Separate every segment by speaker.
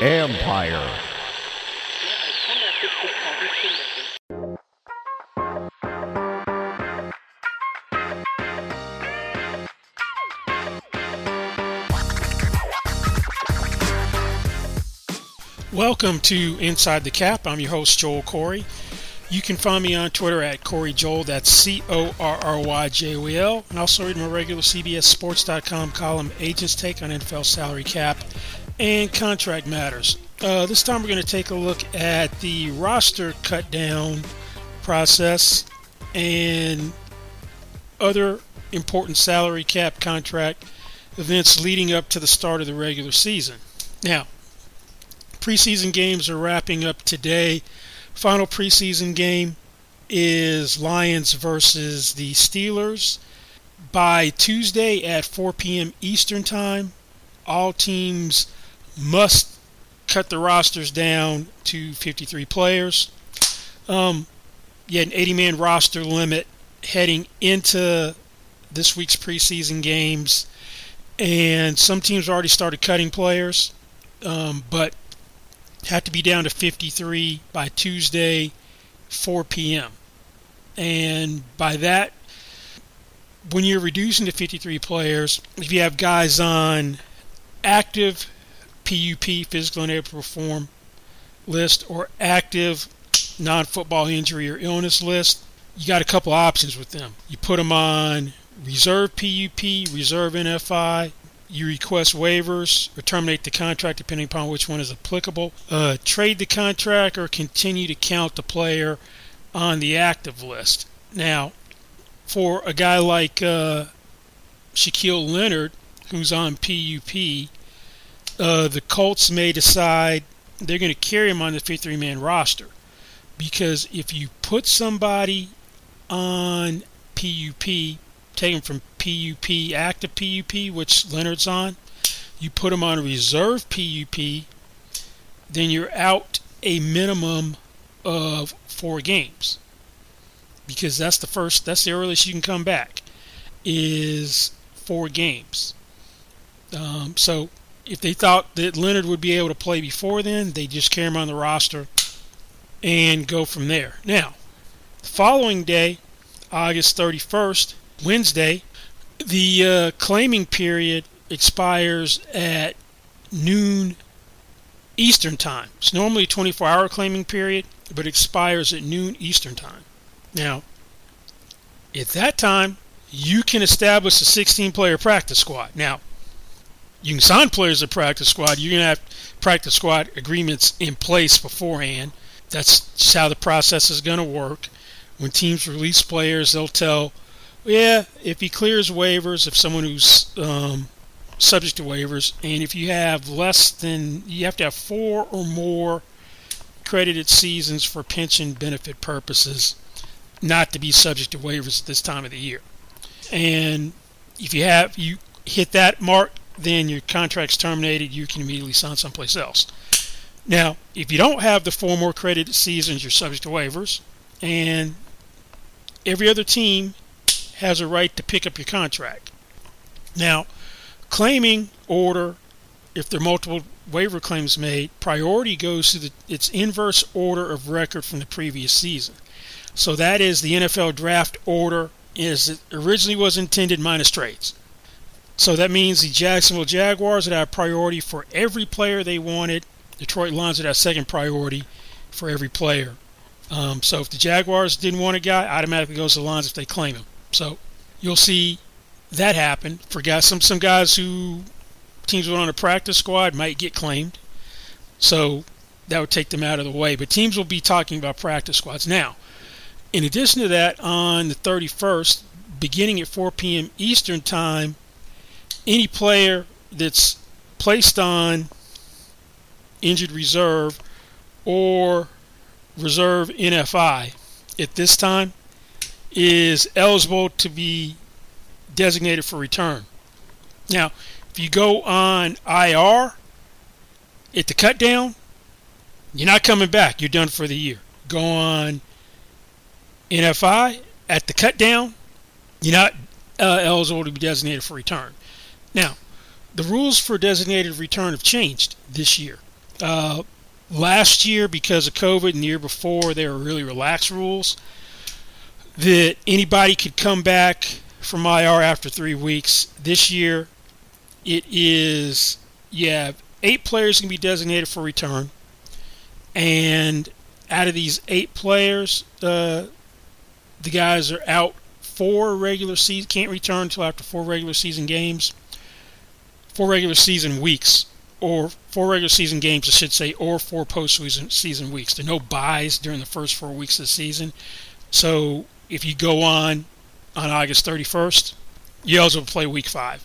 Speaker 1: Empire.
Speaker 2: Welcome to Inside the Cap. I'm your host, Joel Corry. You can find me on Twitter at Corry Joel. That's C O R R Y J O E L. And also read my regular CBSSports.com column, Agents Take on NFL Salary Cap and Contract Matters. Uh, this time we're going to take a look at the roster cut down process and other important salary cap contract events leading up to the start of the regular season. Now, preseason games are wrapping up today. Final preseason game is Lions versus the Steelers. By Tuesday at 4 p.m. Eastern Time, all teams must cut the rosters down to 53 players. Um, you had an 80 man roster limit heading into this week's preseason games, and some teams already started cutting players, um, but had to be down to 53 by Tuesday, 4 p.m. And by that, when you're reducing to 53 players, if you have guys on active PUP, physical unable to perform list, or active non football injury or illness list, you got a couple options with them. You put them on reserve PUP, reserve NFI, you request waivers or terminate the contract depending upon which one is applicable, uh, trade the contract, or continue to count the player on the active list. Now, for a guy like uh, Shaquille Leonard, who's on PUP, uh, the Colts may decide they're going to carry him on the 53 man roster. Because if you put somebody on PUP, take him from PUP, active PUP, which Leonard's on, you put him on reserve PUP, then you're out a minimum of four games. Because that's the first, that's the earliest you can come back, is four games. Um, so if they thought that Leonard would be able to play before then, they just carry him on the roster and go from there. Now, the following day, August 31st, Wednesday, the uh, claiming period expires at noon Eastern Time. It's normally a 24 hour claiming period, but expires at noon Eastern Time. Now, at that time, you can establish a 16 player practice squad. Now, you can sign players to practice squad. You're going to have practice squad agreements in place beforehand. That's how the process is going to work. When teams release players, they'll tell, yeah, if he clears waivers, if someone who's um, subject to waivers, and if you have less than, you have to have four or more credited seasons for pension benefit purposes, not to be subject to waivers at this time of the year. And if you have, you hit that mark, then your contract's terminated, you can immediately sign someplace else. Now, if you don't have the four more credited seasons, you're subject to waivers, and every other team has a right to pick up your contract. Now, claiming order, if there are multiple waiver claims made, priority goes to the its inverse order of record from the previous season. So that is the NFL draft order as it originally was intended minus trades. So that means the Jacksonville Jaguars would have priority for every player they wanted. Detroit Lions would have second priority for every player. Um, so if the Jaguars didn't want a guy, automatically goes to the Lions if they claim him. So you'll see that happen for guys. Some some guys who teams went on a practice squad might get claimed. So that would take them out of the way. But teams will be talking about practice squads now. In addition to that, on the 31st, beginning at 4 p.m. Eastern Time, any player that's placed on injured reserve or reserve NFI at this time is eligible to be designated for return. Now, if you go on IR at the cut down, you're not coming back. You're done for the year. Go on NFI at the cut down, you're not uh, eligible to be designated for return. Now, the rules for designated return have changed this year. Uh, last year, because of COVID, and the year before, they were really relaxed rules that anybody could come back from IR after three weeks. This year, it is yeah, eight players can be designated for return, and out of these eight players, uh, the guys are out four regular season can't return until after four regular season games, four regular season weeks, or four regular season games, I should say, or four postseason season weeks. There are no byes during the first four weeks of the season, so if you go on on August 31st, you're eligible to play Week Five.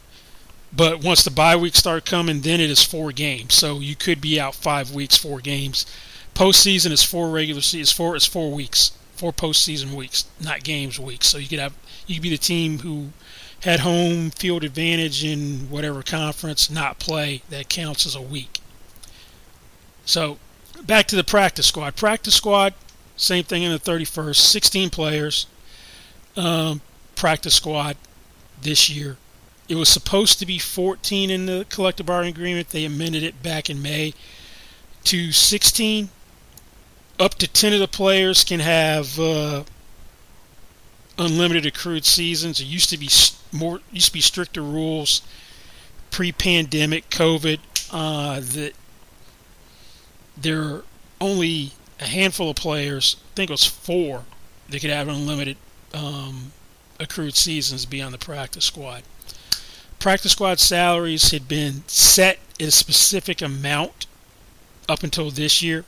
Speaker 2: But once the bye weeks start coming, then it is four games. So you could be out five weeks, four games. Postseason is four regular season. It's four. It's four weeks, four postseason weeks, not games weeks. So you could have you could be the team who had home field advantage in whatever conference, not play. That counts as a week. So back to the practice squad. Practice squad, same thing in the 31st. 16 players. Um, practice squad this year. It was supposed to be 14 in the collective bargaining agreement. They amended it back in May to 16. Up to 10 of the players can have uh, unlimited accrued seasons. It used to be more used to be stricter rules pre-pandemic COVID uh, that there are only a handful of players. I think it was four that could have unlimited um, accrued seasons beyond the practice squad. Practice squad salaries had been set at a specific amount up until this year.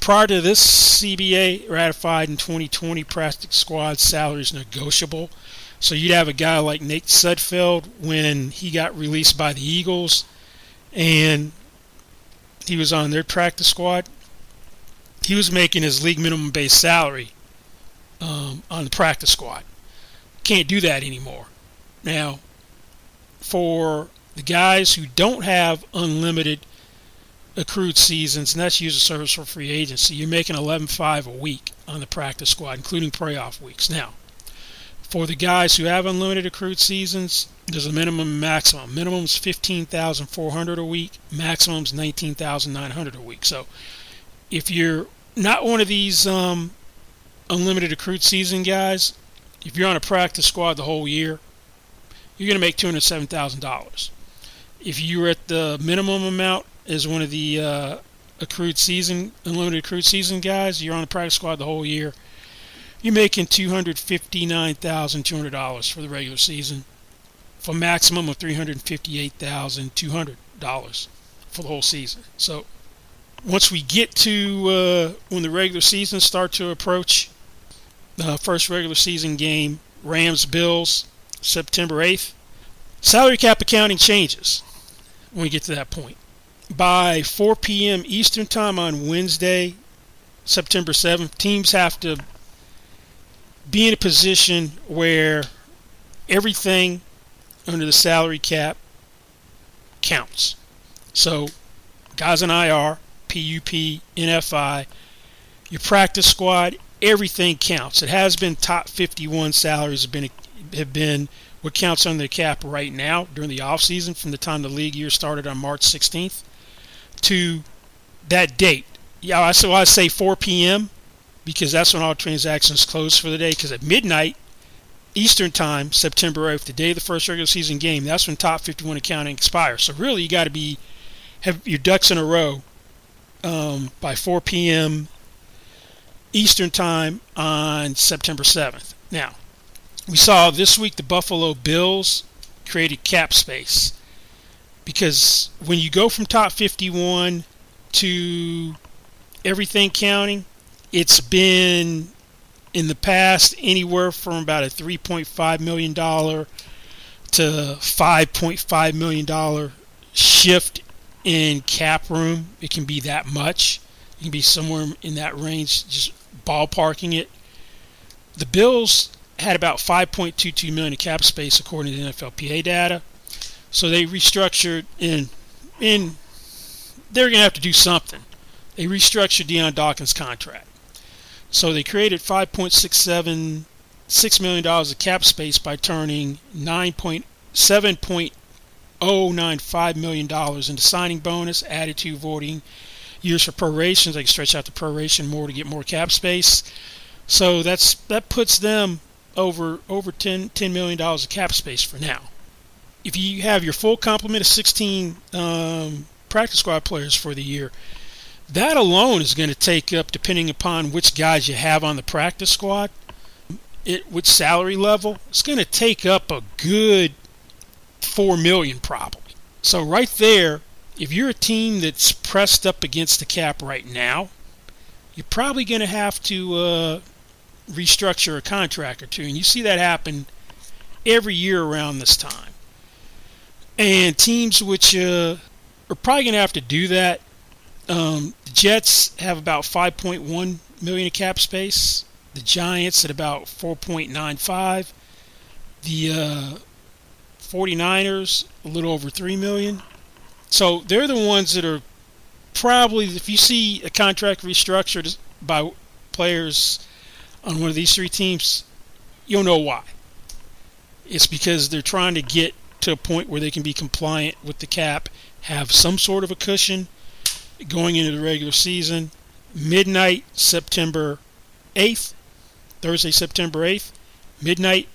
Speaker 2: Prior to this CBA ratified in 2020, practice squad salaries negotiable. So you'd have a guy like Nate Sudfeld when he got released by the Eagles and he was on their practice squad. He was making his league minimum base salary um, on the practice squad. Can't do that anymore. Now, for the guys who don't have unlimited accrued seasons, and that's user service for free agency, you're making 11.5 a week on the practice squad, including playoff weeks. Now, for the guys who have unlimited accrued seasons, there's a minimum and maximum. Minimum is 15,400 a week. Maximum is 19,900 a week. So, if you're not one of these um, unlimited accrued season guys, if you're on a practice squad the whole year, you're going to make $207,000. If you're at the minimum amount as one of the uh, accrued season, unlimited accrued season guys, you're on the practice squad the whole year, you're making $259,200 for the regular season for a maximum of $358,200 for the whole season. So once we get to uh, when the regular season start to approach, the first regular season game, Rams Bills, September 8th. Salary cap accounting changes when we get to that point. By 4 p.m. Eastern Time on Wednesday, September 7th, teams have to be in a position where everything under the salary cap counts. So, guys in IR, PUP, NFI, your practice squad, everything counts. It has been top 51 salaries have been have been what counts on the cap right now during the off season from the time the league year started on March 16th to that date. Yeah, so I say 4 p.m. because that's when all transactions close for the day. Because at midnight Eastern time, September 8th, the day of the first regular season game, that's when top 51 accounting expires. So really, you got to be have your ducks in a row um, by 4 p.m. Eastern Time on September 7th. Now, we saw this week the Buffalo Bills created cap space because when you go from top 51 to everything counting, it's been in the past anywhere from about a 3.5 million dollar to 5.5 million dollar shift in cap room. It can be that much. It can be somewhere in that range, just ballparking it. The Bills had about 5.22 million in cap space according to the NFLPA data. So they restructured and in they're going to have to do something. They restructured Dion Dawkins' contract. So they created 5.67 six million dollars of cap space by turning 9.7.8 $1.095 million into signing bonus added to voting years for proration. They can stretch out the proration more to get more cap space. So that's that puts them over over 10, $10 million of cap space for now. If you have your full complement of 16 um, practice squad players for the year, that alone is going to take up, depending upon which guys you have on the practice squad, it with salary level, it's going to take up a good four million probably. So right there, if you're a team that's pressed up against the cap right now, you're probably going to have to uh, restructure a contract or two, and you see that happen every year around this time. And teams which uh, are probably going to have to do that. Um, the Jets have about 5.1 million of cap space. The Giants at about 4.95. The uh, 49ers a little over 3 million. So they're the ones that are probably if you see a contract restructured by players on one of these three teams, you'll know why. It's because they're trying to get to a point where they can be compliant with the cap, have some sort of a cushion going into the regular season. Midnight, September 8th, Thursday, September 8th, midnight.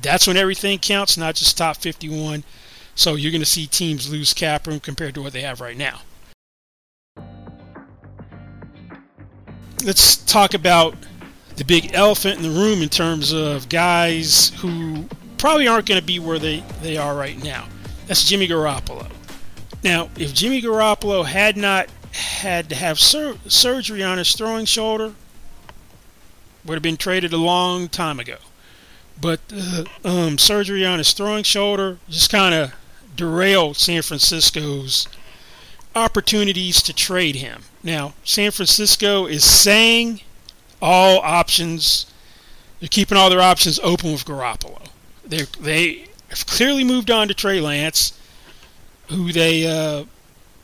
Speaker 2: That's when everything counts, not just top 51. So you're going to see teams lose cap room compared to what they have right now. Let's talk about the big elephant in the room in terms of guys who probably aren't going to be where they, they are right now. That's Jimmy Garoppolo. Now, if Jimmy Garoppolo had not had to have sur- surgery on his throwing shoulder, would have been traded a long time ago. But uh, um, surgery on his throwing shoulder just kind of derailed San Francisco's opportunities to trade him. Now, San Francisco is saying all options, they're keeping all their options open with Garoppolo. They they have clearly moved on to Trey Lance, who they uh,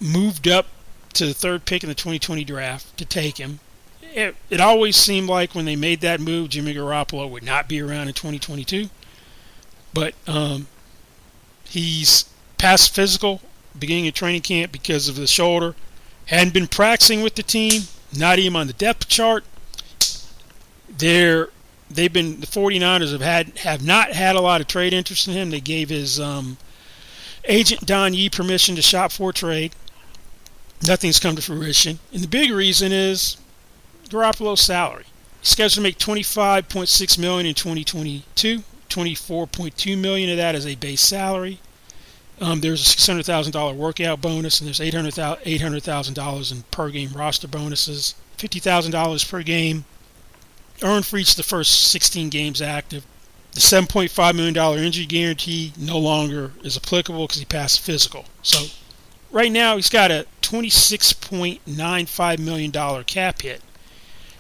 Speaker 2: moved up to the third pick in the 2020 draft to take him. It, it always seemed like when they made that move, Jimmy Garoppolo would not be around in 2022. But um, he's past physical beginning of training camp because of the shoulder. Hadn't been practicing with the team, not even on the depth chart. They're they've been the 49ers have had have not had a lot of trade interest in him. They gave his um, agent Don Yee permission to shop for trade. Nothing's come to fruition, and the big reason is Garoppolo's salary. He's scheduled to make 25.6 million in 2022. 24.2 million of that is a base salary. Um, there's a $600,000 workout bonus, and there's $800,000 $800, in per game roster bonuses, $50,000 per game earned for each of the first 16 games active. The $7.5 million injury guarantee no longer is applicable because he passed physical. So right now he's got a $26.95 million cap hit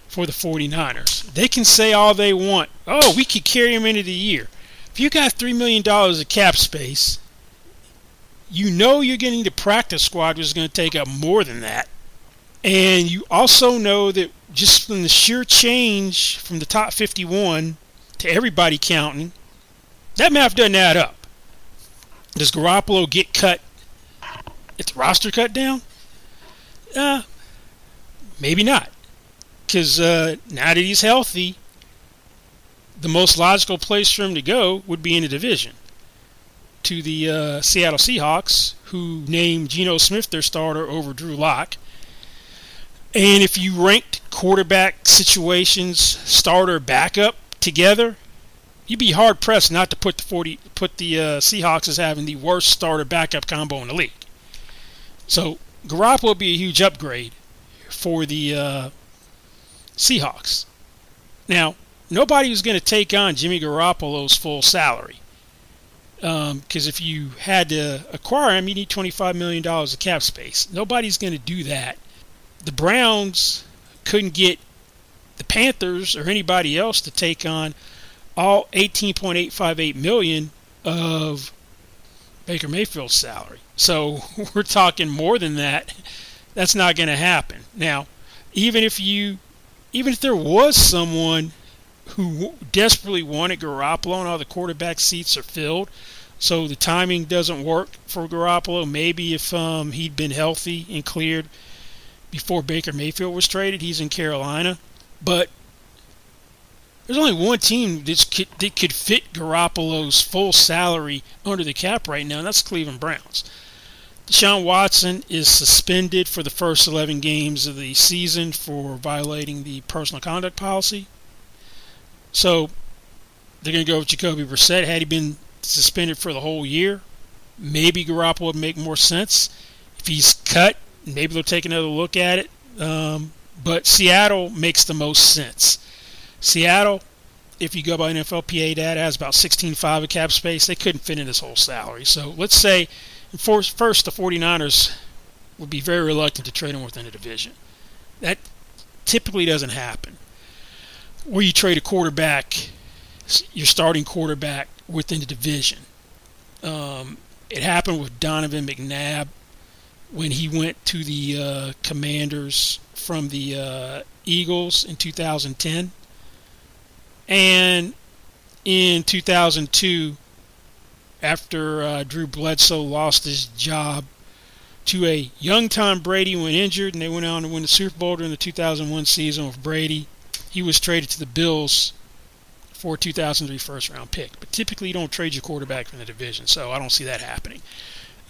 Speaker 2: for the 49ers. They can say all they want. Oh, we could carry him into the year. If you got $3 million of cap space, you know you're getting the practice squad, is going to take up more than that. And you also know that just from the sheer change from the top 51 to everybody counting, that math doesn't add up. Does Garoppolo get cut It's roster cut down? Uh, maybe not. Because uh, now that he's healthy, the most logical place for him to go would be in the division to the uh, Seattle Seahawks, who named Geno Smith their starter over Drew Lock. And if you ranked quarterback situations, starter, backup together, you'd be hard pressed not to put the 40 put the uh, Seahawks as having the worst starter backup combo in the league. So Garoppolo will be a huge upgrade for the uh, Seahawks. Now, nobody was going to take on Jimmy Garoppolo's full salary because um, if you had to acquire him, you need $25 million of cap space. Nobody's going to do that. The Browns couldn't get the Panthers or anybody else to take on all 18.858 million of Baker Mayfield's salary. So we're talking more than that. That's not going to happen. Now, even if you even if there was someone who desperately wanted Garoppolo and all the quarterback seats are filled, So the timing doesn't work for Garoppolo. Maybe if um, he'd been healthy and cleared before Baker Mayfield was traded, he's in Carolina. But there's only one team that could fit Garoppolo's full salary under the cap right now, and that's Cleveland Browns. Deshaun Watson is suspended for the first 11 games of the season for violating the personal conduct policy. So they're going to go with Jacoby Brissett. Had he been suspended for the whole year, maybe Garoppolo would make more sense. If he's cut, maybe they'll take another look at it. Um, but Seattle makes the most sense. Seattle, if you go by NFLPA data, has about 16.5 of cap space. They couldn't fit in his whole salary. So let's say, first, the 49ers would be very reluctant to trade him within a division. That typically doesn't happen. Where you trade a quarterback, your starting quarterback, within the division. Um, it happened with Donovan McNabb when he went to the uh, Commanders from the uh, Eagles in 2010. And in 2002, after uh, Drew Bledsoe lost his job to a young Tom Brady when injured, and they went on to win the Super Bowl during the 2001 season with Brady, he was traded to the Bills for a 2003 first round pick. But typically, you don't trade your quarterback from the division, so I don't see that happening.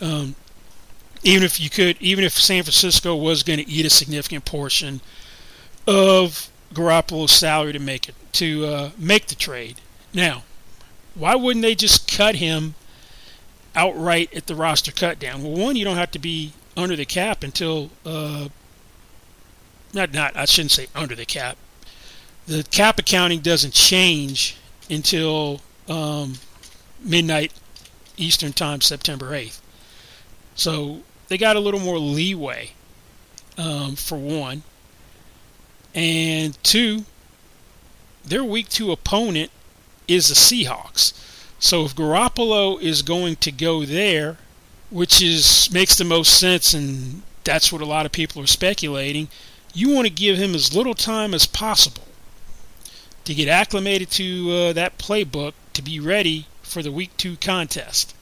Speaker 2: Um, even if you could, even if San Francisco was going to eat a significant portion of Garoppolo's salary to make it to uh, make the trade. Now, why wouldn't they just cut him outright at the roster cut down? Well, one, you don't have to be under the cap until uh, not not I shouldn't say under the cap the cap accounting doesn't change until um, midnight Eastern Time, September 8th. So they got a little more leeway, um, for one. And two, their week two opponent is the Seahawks. So if Garoppolo is going to go there, which is makes the most sense, and that's what a lot of people are speculating, you want to give him as little time as possible to get acclimated to uh, that playbook to be ready for the week two contest.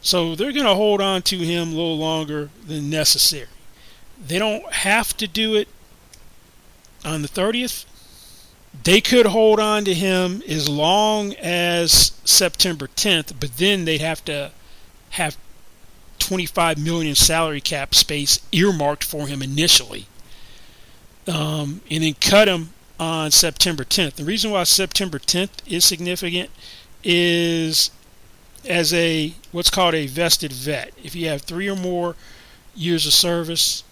Speaker 2: So they're going to hold on to him a little longer than necessary. They don't have to do it on the 30th. They could hold on to him as long as September 10th, but then they'd have to have 25 million salary cap space earmarked for him initially, um, and then cut him on September 10th. The reason why September 10th is significant is as a what's called a vested vet. If you have three or more years of service,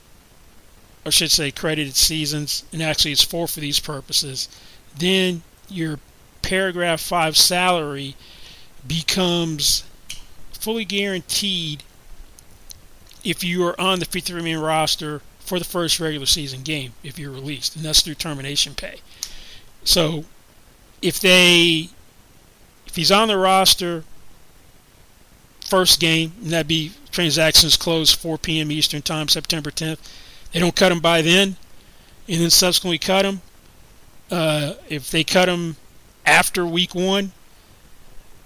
Speaker 2: or should say credited seasons, and actually it's four for these purposes, then your paragraph 5 salary becomes fully guaranteed if you are on the 53 man roster for the first regular season game if you're released, and that's through termination pay. So if they if he's on the roster first game, and that'd be transactions closed 4 p.m. Eastern Time, September 10th. They don't cut him by then, and then subsequently cut him. Uh, if they cut him after week one,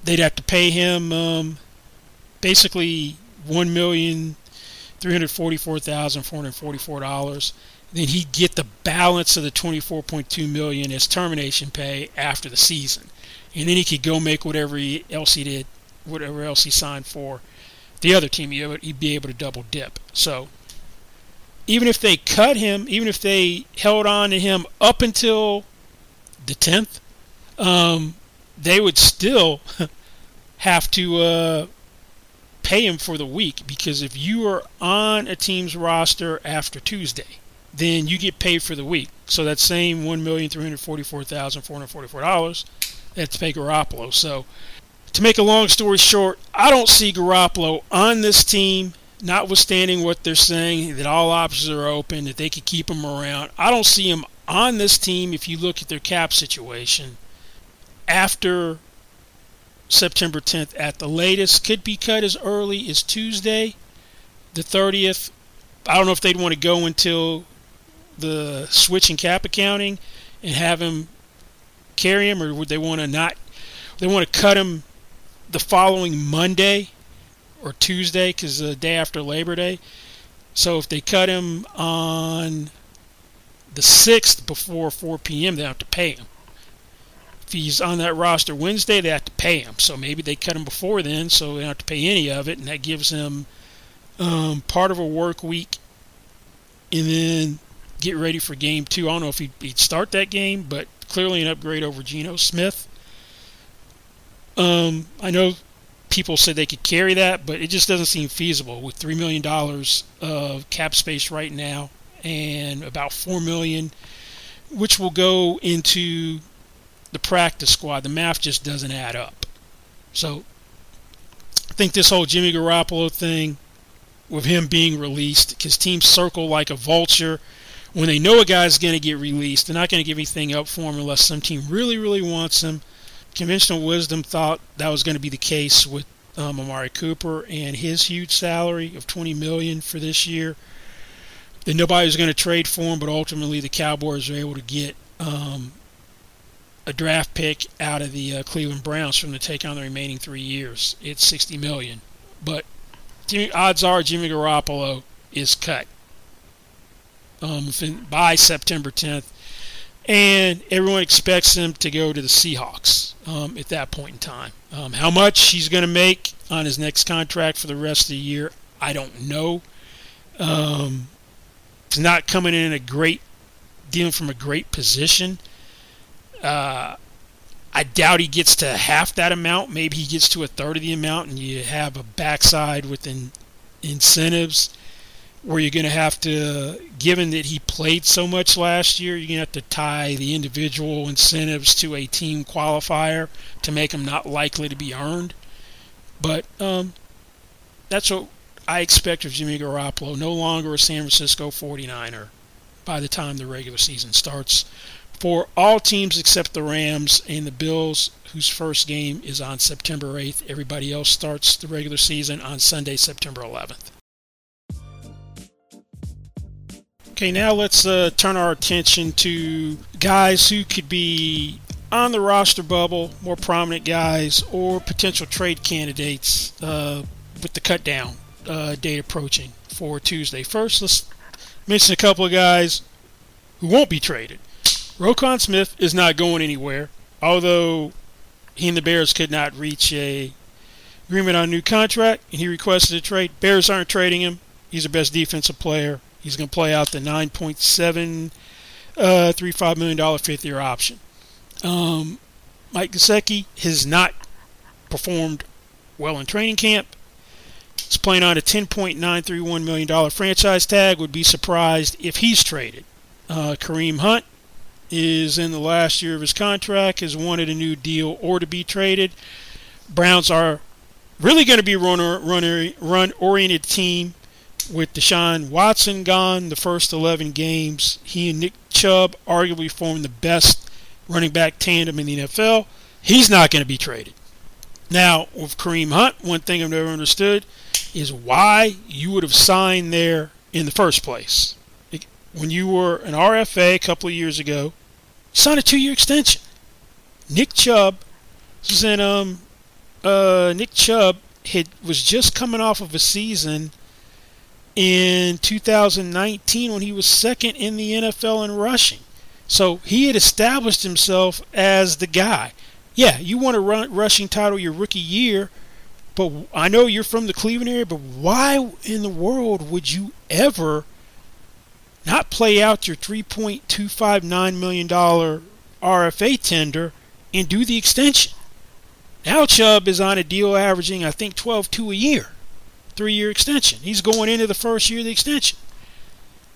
Speaker 2: they'd have to pay him um, basically one million $344,444. Then he'd get the balance of the 24.2 million as termination pay after the season. And then he could go make whatever else he did, whatever else he signed for the other team. He'd be able to double dip. So even if they cut him, even if they held on to him up until the 10th, um, they would still have to uh, pay him for the week because if you are on a team's roster after Tuesday, then you get paid for the week. So that same one million three hundred forty-four thousand four hundred forty-four dollars, that's pay Garoppolo. So to make a long story short, I don't see Garoppolo on this team. Notwithstanding what they're saying, that all options are open, that they could keep him around. I don't see him on this team if you look at their cap situation after September 10th at the latest. Could be cut as early as Tuesday, the 30th. I don't know if they'd want to go until the switch in cap accounting and have him carry him, or would they want to not? They want to cut him the following Monday or Tuesday because the day after Labor Day. So if they cut him on the 6th before 4 p.m., they have to pay him. If he's on that roster Wednesday, they have to pay him. So maybe they cut him before then, so they don't have to pay any of it, and that gives him um, part of a work week, and then get ready for game two. I don't know if he'd, he'd start that game, but clearly an upgrade over Geno Smith. Um, I know people said they could carry that, but it just doesn't seem feasible with three million dollars of cap space right now and about four million, which will go into the practice squad. The math just doesn't add up. So I think this whole Jimmy Garoppolo thing, with him being released, because teams circle like a vulture. When they know a guy's going to get released, they're not going to give anything up for him unless some team really, really wants him conventional wisdom thought that was going to be the case with um, Amari Cooper and his huge salary of 20 million for this year. That nobody was going to trade for him, but ultimately the Cowboys were able to get um, a draft pick out of the uh, Cleveland Browns from to take on the remaining three years. It's 60 million, but odds are Jimmy Garoppolo is cut um, by September 10th and everyone expects him to go to the Seahawks um, at that point in time. Um, how much he's going to make on his next contract for the rest of the year, I don't know. Um, he's not coming in a great, dealing from a great position. Uh, I doubt he gets to half that amount. Maybe he gets to a third of the amount, and you have a backside with in, incentives where you're going to have to, given that he played so much last year, you're going to have to tie the individual incentives to a team qualifier to make them not likely to be earned. But um, that's what I expect of Jimmy Garoppolo. No longer a San Francisco 49er by the time the regular season starts. For all teams except the Rams and the Bills, whose first game is on September 8th, everybody else starts the regular season on Sunday, September 11th. Okay, now let's uh, turn our attention to guys who could be on the roster bubble, more prominent guys, or potential trade candidates uh, with the cut down uh, date approaching for Tuesday. First, let's mention a couple of guys who won't be traded. Roquan Smith is not going anywhere, although he and the Bears could not reach a agreement on a new contract, and he requested a trade. Bears aren't trading him. He's the best defensive player He's going to play out the $9.735 uh, million fifth year option. Um, Mike Gesicki has not performed well in training camp. He's playing on a $10.931 million franchise tag. Would be surprised if he's traded. Uh, Kareem Hunt is in the last year of his contract, has wanted a new deal or to be traded. Browns are really going to be run, run, run oriented team with Deshaun Watson gone the first 11 games, he and Nick Chubb arguably formed the best running back tandem in the NFL. He's not going to be traded. Now, with Kareem Hunt, one thing I've never understood is why you would have signed there in the first place. When you were an RFA a couple of years ago, signed a two-year extension. Nick Chubb was in um uh Nick Chubb had was just coming off of a season in 2019 when he was second in the NFL in rushing. So he had established himself as the guy. Yeah, you want a run, rushing title your rookie year, but I know you're from the Cleveland area, but why in the world would you ever not play out your $3.259 million RFA tender and do the extension? Now Chubb is on a deal averaging, I think, 12-2 a year three year extension. He's going into the first year of the extension.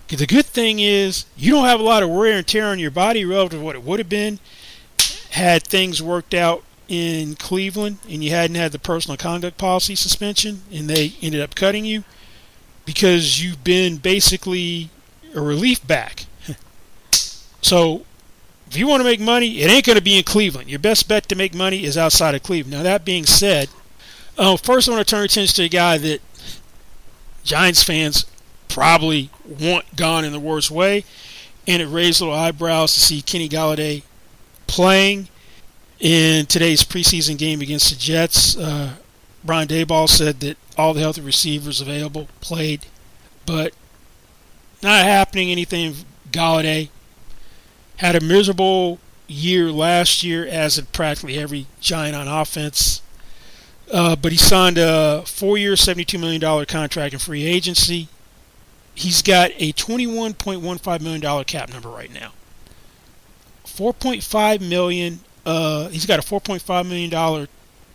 Speaker 2: The good thing is you don't have a lot of wear and tear on your body relative to what it would have been had things worked out in Cleveland and you hadn't had the personal conduct policy suspension and they ended up cutting you because you've been basically a relief back. so if you want to make money, it ain't going to be in Cleveland. Your best bet to make money is outside of Cleveland. Now, that being said, uh, first I want to turn attention to a guy that Giants fans probably want gone in the worst way, and it raised little eyebrows to see Kenny Golladay playing. In today's preseason game against the Jets, uh, Brian Daboll said that all the healthy receivers available played, but not happening anything. Golladay had a miserable year last year, as did practically every Giant on offense. Uh, but he signed a four-year, $72 million contract in free agency. He's got a $21.15 million cap number right now. 4.5 million. Uh, he's got a 4.5 million dollar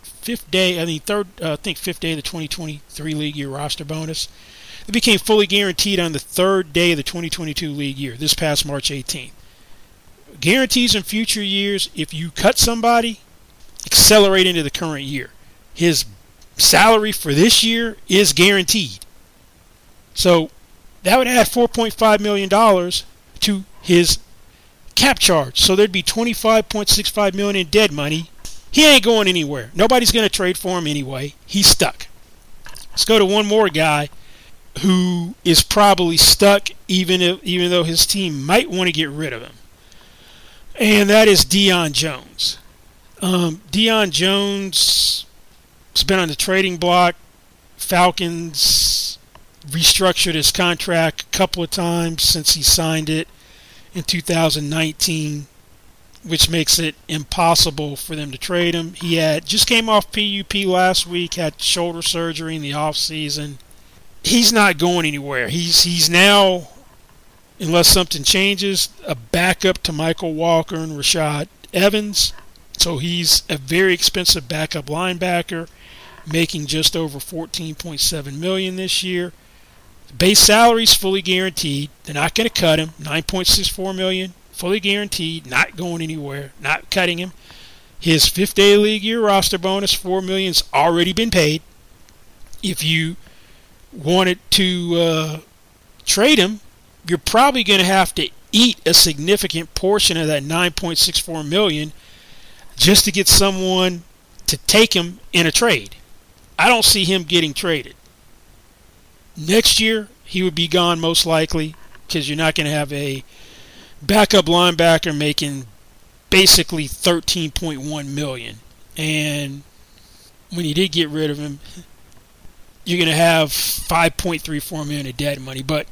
Speaker 2: fifth day. I mean, third. Uh, I think fifth day of the 2023 league year roster bonus. It became fully guaranteed on the third day of the 2022 league year, this past March 18th. Guarantees in future years, if you cut somebody, accelerate into the current year. His salary for this year is guaranteed. So that would add $4.5 million to his cap charge. So there'd be 25.65 million in dead money. He ain't going anywhere. Nobody's going to trade for him anyway. He's stuck. Let's go to one more guy who is probably stuck even if even though his team might want to get rid of him. And that is Deion Jones. Um, Deion Jones has been on the trading block. Falcons restructured his contract a couple of times since he signed it in 2019, which makes it impossible for them to trade him. He had just came off PUP last week, had shoulder surgery in the off season. He's not going anywhere. He's he's now, unless something changes, a backup to Mykal Walker and Rashaan Evans. So he's a very expensive backup linebacker, making just over 14.7 million this year. Base salary is fully guaranteed. They're not going to cut him. 9.64 million, fully guaranteed, not going anywhere, not cutting him. His fifth day league year roster bonus, four million's already been paid. If you wanted to uh, trade him, you're probably going to have to eat a significant portion of that 9.64 million just to get someone to take him in a trade. I don't see him getting traded. Next year, he would be gone most likely because you're not going to have a backup linebacker making basically 13.1 million. And when you did get rid of him, you're going to have 5.34 million of dead money. But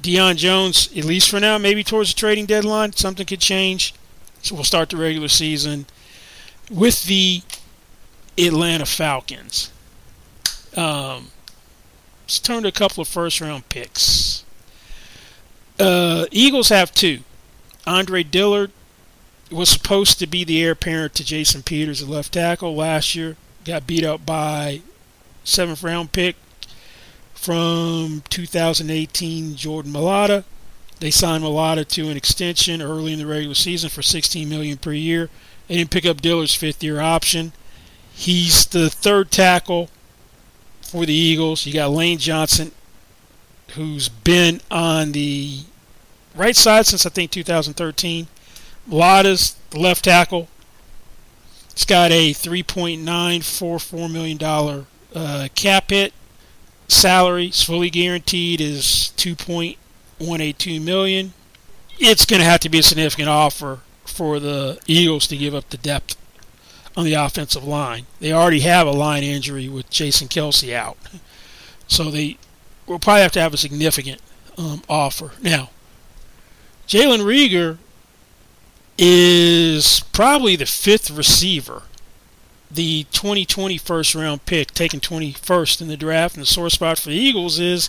Speaker 2: Deion Jones, at least for now, maybe towards the trading deadline, something could change. So we'll start the regular season with the Atlanta Falcons. Um, Let's turn to a couple of first round picks. Uh, Eagles have two. Andre Dillard was supposed to be the heir apparent to Jason Peters, the left tackle, last year. Got beat up by seventh round pick from 2018 Jordan Mailata. They signed Mailata to an extension early in the regular season for 16 million per year. They didn't pick up Dillard's fifth year option. He's the third tackle for the Eagles. You got Lane Johnson, who's been on the right side since I think 2013. Lada's the left tackle. It's got a $3.944 million uh, cap hit. Salary is fully guaranteed is 2.182 million. It's going to have to be a significant offer for the Eagles to give up the depth on the offensive line. They already have a line injury with Jason Kelce out. So they will probably have to have a significant um, offer. Now, Jalen Reagor is probably the fifth receiver. The 2020 first round pick, taken 21st in the draft, and the sore spot for the Eagles is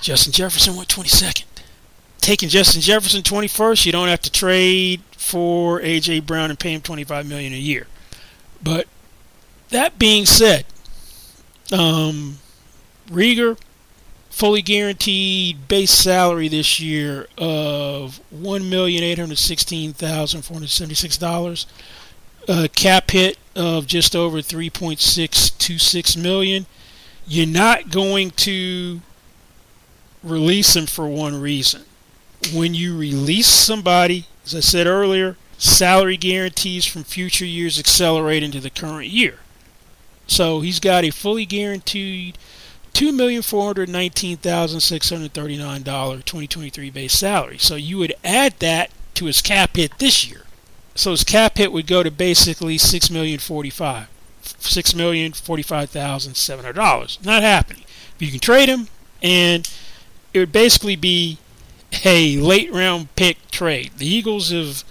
Speaker 2: Justin Jefferson went 22nd. Taking Justin Jefferson 21st, you don't have to trade for AJ Brown and pay him 25 million a year. But that being said, um, Reagor fully guaranteed base salary this year of one million eight hundred sixteen thousand four hundred seventy six dollars. A cap hit of just over three point six two six million. You're not going to release him for one reason. When you release somebody, as I said earlier, salary guarantees from future years accelerate into the current year. So he's got a fully guaranteed $2,419,639 2023 base salary. So you would add that to his cap hit this year. So his cap hit would go to basically six million forty-five, six million forty-five thousand seven hundred dollars. Not happening. But you can trade him, and it would basically be a late round pick trade. The Eagles have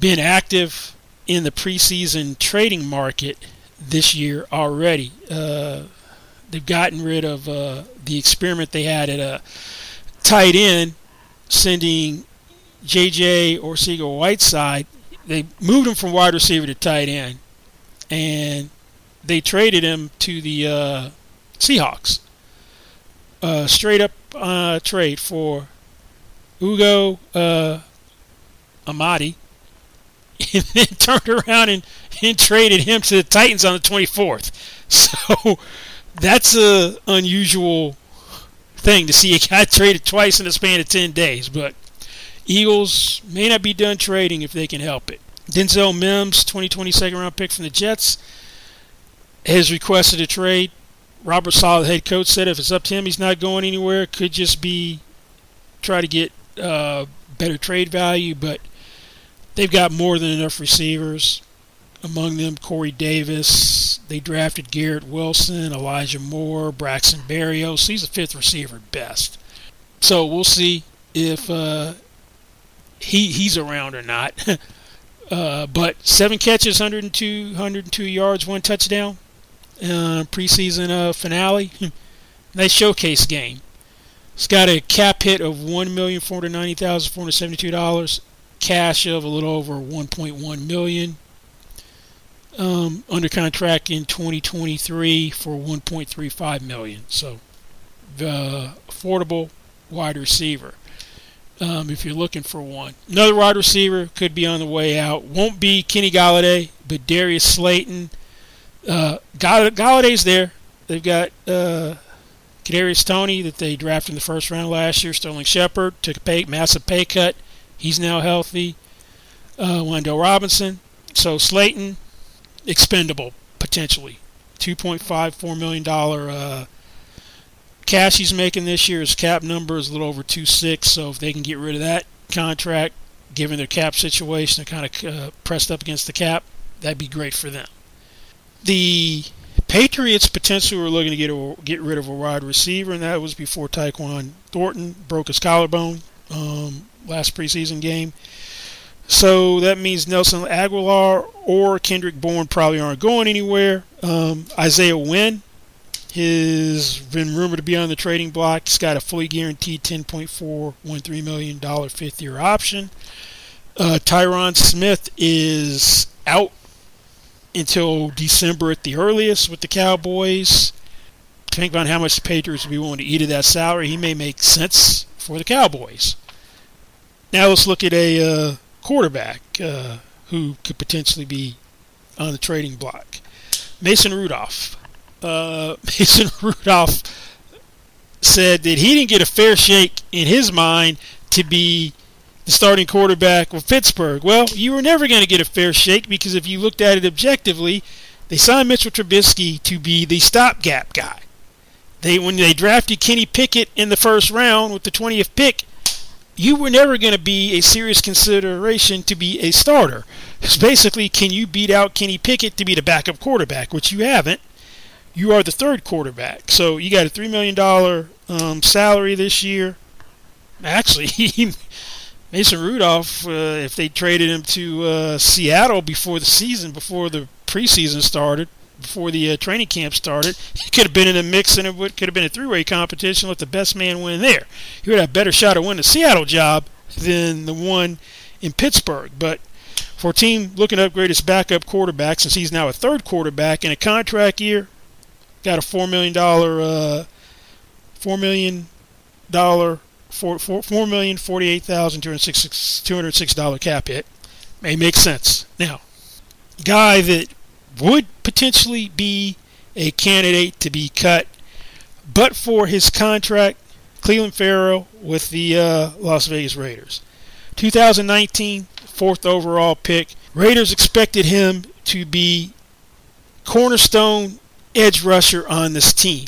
Speaker 2: been active in the preseason trading market this year already. Uh, they've gotten rid of uh, the experiment they had at a tight end, sending J.J. or Arcega-Whiteside. They moved him from wide receiver to tight end, and they traded him to the uh, Seahawks. Uh, straight up uh, trade for Ugo uh, Amadi, and then turned around and, and traded him to the Titans on the 24th. So that's a unusual thing to see a guy traded twice in the span of 10 days. But Eagles may not be done trading if they can help it. Denzel Mims, 2020 second round pick from the Jets, has requested a trade. Robert Saleh, head coach, said if it's up to him, he's not going anywhere. Could just be try to get uh, better trade value, but they've got more than enough receivers. Among them, Corey Davis. They drafted Garrett Wilson, Elijah Moore, Braxton Berrios. He's a fifth receiver best. So we'll see if uh, he he's around or not. uh, but seven catches, 102, 102 yards, one touchdown. Uh, preseason uh, finale. nice showcase game. It's got a cap hit of one million four hundred ninety thousand four hundred seventy-two dollars, cash of a little over one point one million. Um, under contract in 2023 for 1.35 million. So, the affordable wide receiver. Um, if you're looking for one, another wide receiver could be on the way out. Won't be Kenny Golladay, but Darius Slayton. Uh, Golladay's there. They've got uh, Kadarius Toney that they drafted in the first round last year. Sterling Shepard took a pay, massive pay cut. He's now healthy. Uh, Wan'Dale Robinson. So Slayton, expendable potentially. $2.54 million uh, cash he's making this year. His cap number is a little over two six. So if they can get rid of that contract, given their cap situation, they're kind of uh, pressed up against the cap, that'd be great for them. The Patriots potentially were looking to get a, get rid of a wide receiver, and that was before Tyquan Thornton broke his collarbone um, last preseason game. So that means Nelson Agholor or Kendrick Bourne probably aren't going anywhere. Um, Isaiah Wynn has been rumored to be on the trading block. He's got a fully guaranteed $10.413 million fifth year option. Uh, Tyron Smith is out until December at the earliest with the Cowboys. Think about how much the Patriots would be willing to eat of that salary. He may make sense for the Cowboys. Now let's look at a uh, quarterback uh, who could potentially be on the trading block. Mason Rudolph. Uh, Mason Rudolph said that he didn't get a fair shake in his mind to be the starting quarterback of Pittsburgh. Well, you were never going to get a fair shake because if you looked at it objectively, they signed Mitchell Trubisky to be the stopgap guy. They when they drafted Kenny Pickett in the first round with the 20th pick, you were never going to be a serious consideration to be a starter. It's basically, can you beat out Kenny Pickett to be the backup quarterback, which you haven't. You are the third quarterback, so you got a three million dollar um, salary this year. Actually, Mason Rudolph, uh, if they traded him to uh, Seattle before the season, before the preseason started, before the uh, training camp started, he could have been in the mix and it could have been a three-way competition. Let the best man win there. He would have a better shot at winning the Seattle job than the one in Pittsburgh. But for a team looking to upgrade its backup quarterback, since he's now a third quarterback in a contract year, got a four million dollar, uh, four million dollar four four four million forty eight thousand two hundred six two hundred six dollar cap hit may make sense. Now, guy that would potentially be a candidate to be cut, but for his contract, Clelin Ferrell with the uh, Las Vegas Raiders, 2019 fourth overall pick. Raiders expected him to be cornerstone edge rusher on this team.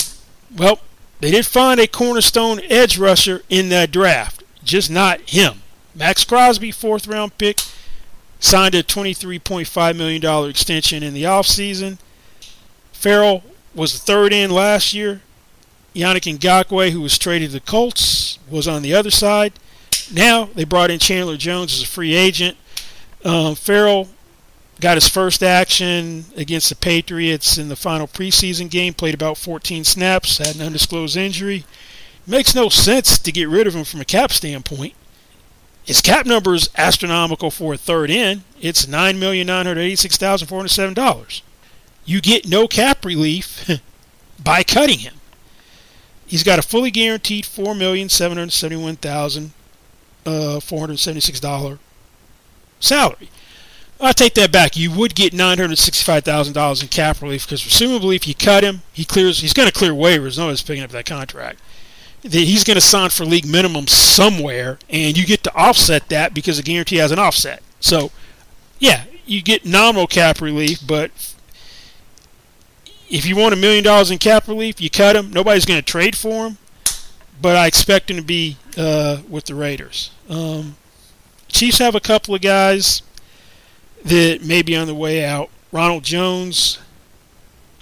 Speaker 2: Well, they did find a cornerstone edge rusher in that draft, just not him. Maxx Crosby, fourth round pick. signed a $23.5 million extension in the offseason. Ferrell was the third in last year. Yannick Ngakoue, who was traded to the Colts, was on the other side. Now they brought in Chandler Jones as a free agent. Um, Ferrell got his first action against the Patriots in the final preseason game, played about 14 snaps, had an undisclosed injury. Makes no sense to get rid of him from a cap standpoint. His cap number is astronomical for a third in. It's $9,986,407. You get no cap relief by cutting him. He's got a fully guaranteed $4,771,476 uh, salary. I take that back. You would get nine hundred sixty-five thousand dollars in cap relief because presumably, if you cut him, he clears. He's going to clear waivers. No one's picking up that contract he's going to sign for league minimum somewhere, and you get to offset that because the guarantee has an offset. So, yeah, you get nominal cap relief, but if you want a million dollars in cap relief, you cut him. Nobody's going to trade for him, but I expect him to be uh, with the Raiders. Um, Chiefs have a couple of guys that may be on the way out. Ronald Jones,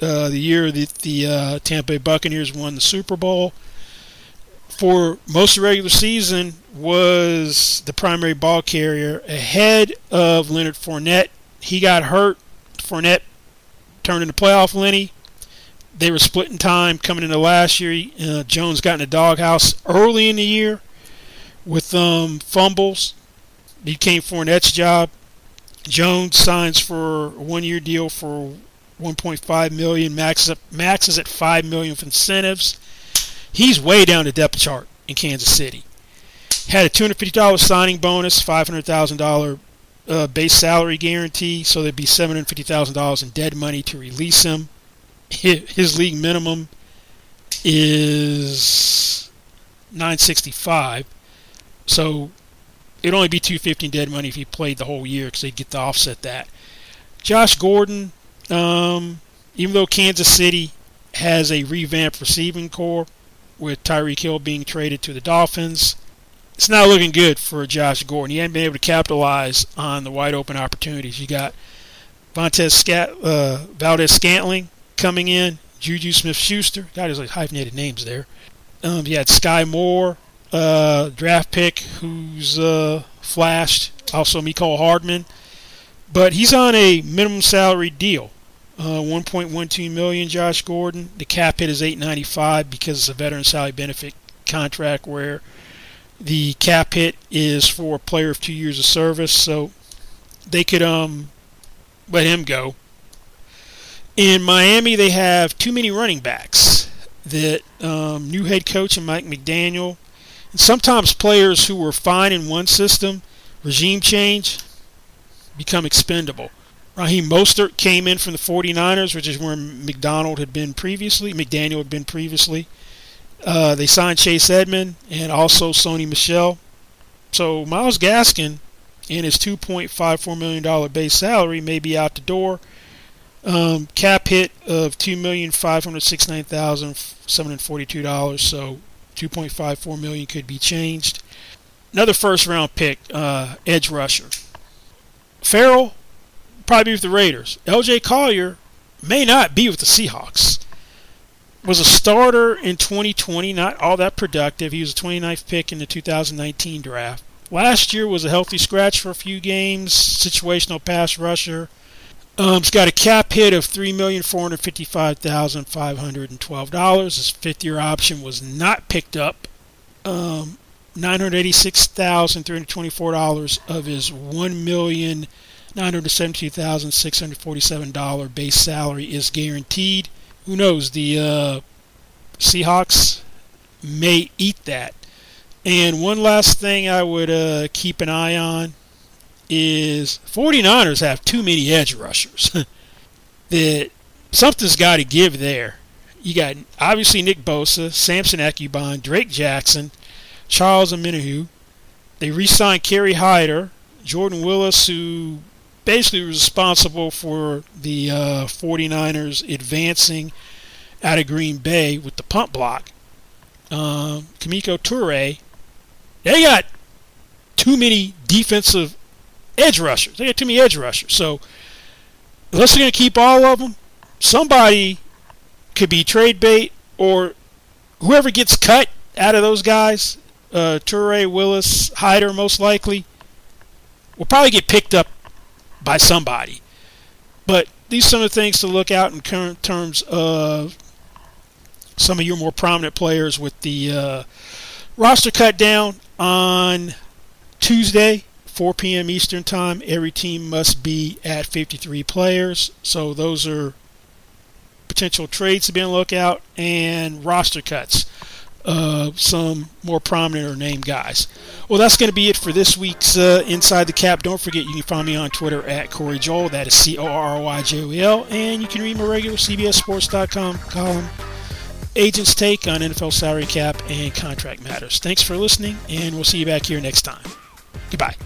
Speaker 2: uh, the year that the uh, Tampa Bay Buccaneers won the Super Bowl for most of the regular season was the primary ball carrier ahead of Leonard Fournette. He got hurt. Fournette turned into playoff Lenny. They were splitting time coming into last year. Uh, Jones got in the doghouse early in the year with um, fumbles. Became Fournette's job. Jones signs for a one-year deal for 1.5 million. Max max is at 5 million for incentives He's way down the depth chart in Kansas City. Had a $250 signing bonus, $500,000 uh, base salary guarantee, so there'd be $750,000 in dead money to release him. His league minimum is 965, so it'd only be 250 in dead money if he played the whole year because they'd get to offset that. Josh Gordon, um, even though Kansas City has a revamped receiving corps, with Tyreek Hill being traded to the Dolphins. It's not looking good for Josh Gordon. He hasn't been able to capitalize on the wide open opportunities. You got Vontez Scat, uh, Valdes-Scantling coming in, Juju Smith Schuster. God, there's like hyphenated names there. Um, you had Sky Moore, uh, draft pick, who's uh, flashed. Also, Mecole Hardman. But he's on a minimum salary deal. Uh, 1.12 million. Josh Gordon. The cap hit is 895 because it's a veteran salary benefit contract where the cap hit is for a player of two years of service. So they could um let him go. In Miami, they have too many running backs. That um, new head coach and Mike McDaniel, and sometimes players who were fine in one system, regime change, become expendable. Raheem Mostert came in from the 49ers, which is where McDonald had been previously, McDaniel had been previously. Uh, they signed Chase Edmond and also Sony Michel. So Myles Gaskin and his $2.54 million base salary may be out the door. Um, cap hit of $2,569,742. So 2.54 million could be changed. Another first round pick, uh, edge rusher. Ferrell probably with the Raiders. LJ Collier may not be with the Seahawks. Was a starter in 2020, not all that productive. He was a 29th pick in the 2019 draft. Last year was a healthy scratch for a few games, situational pass rusher. Um, he's got a cap hit of three million four hundred fifty-five thousand five hundred and twelve dollars. His fifth-year option was not picked up. Um, nine hundred eighty-six thousand three hundred twenty-four dollars of his one million $972,647 base salary is guaranteed. Who knows? The uh, Seahawks may eat that. And one last thing I would uh, keep an eye on is 49ers have too many edge rushers. that something's got to give there. You got obviously Nick Bosa, Samson Ebukam, Drake Jackson, Charles Omenihu. They re-signed Kerry Hyder, Jordan Willis, who basically was responsible for the uh, 49ers advancing out of Green Bay with the punt block. Uh, Kemoko Turay, they got too many defensive edge rushers. They got too many edge rushers. So unless they're going to keep all of them, somebody could be trade bait or whoever gets cut out of those guys, uh, Turay, Willis, Hyder, most likely, will probably get picked up by somebody. But these are some of the things to look out in terms of some of your more prominent players with the uh, roster cut down on Tuesday, 4 p.m. Eastern Time. Every team must be at 53 players. So those are potential trades to be on the lookout and roster cuts. Uh, some more prominent or named guys. Well, that's going to be it for this week's uh, Inside the Cap. Don't forget you can find me on Twitter at Corry Joel. That is C O R Y J O L. And you can read my regular CBSSports.com column, Agents Take on NFL salary cap and contract matters. Thanks for listening, and we'll see you back here next time. Goodbye.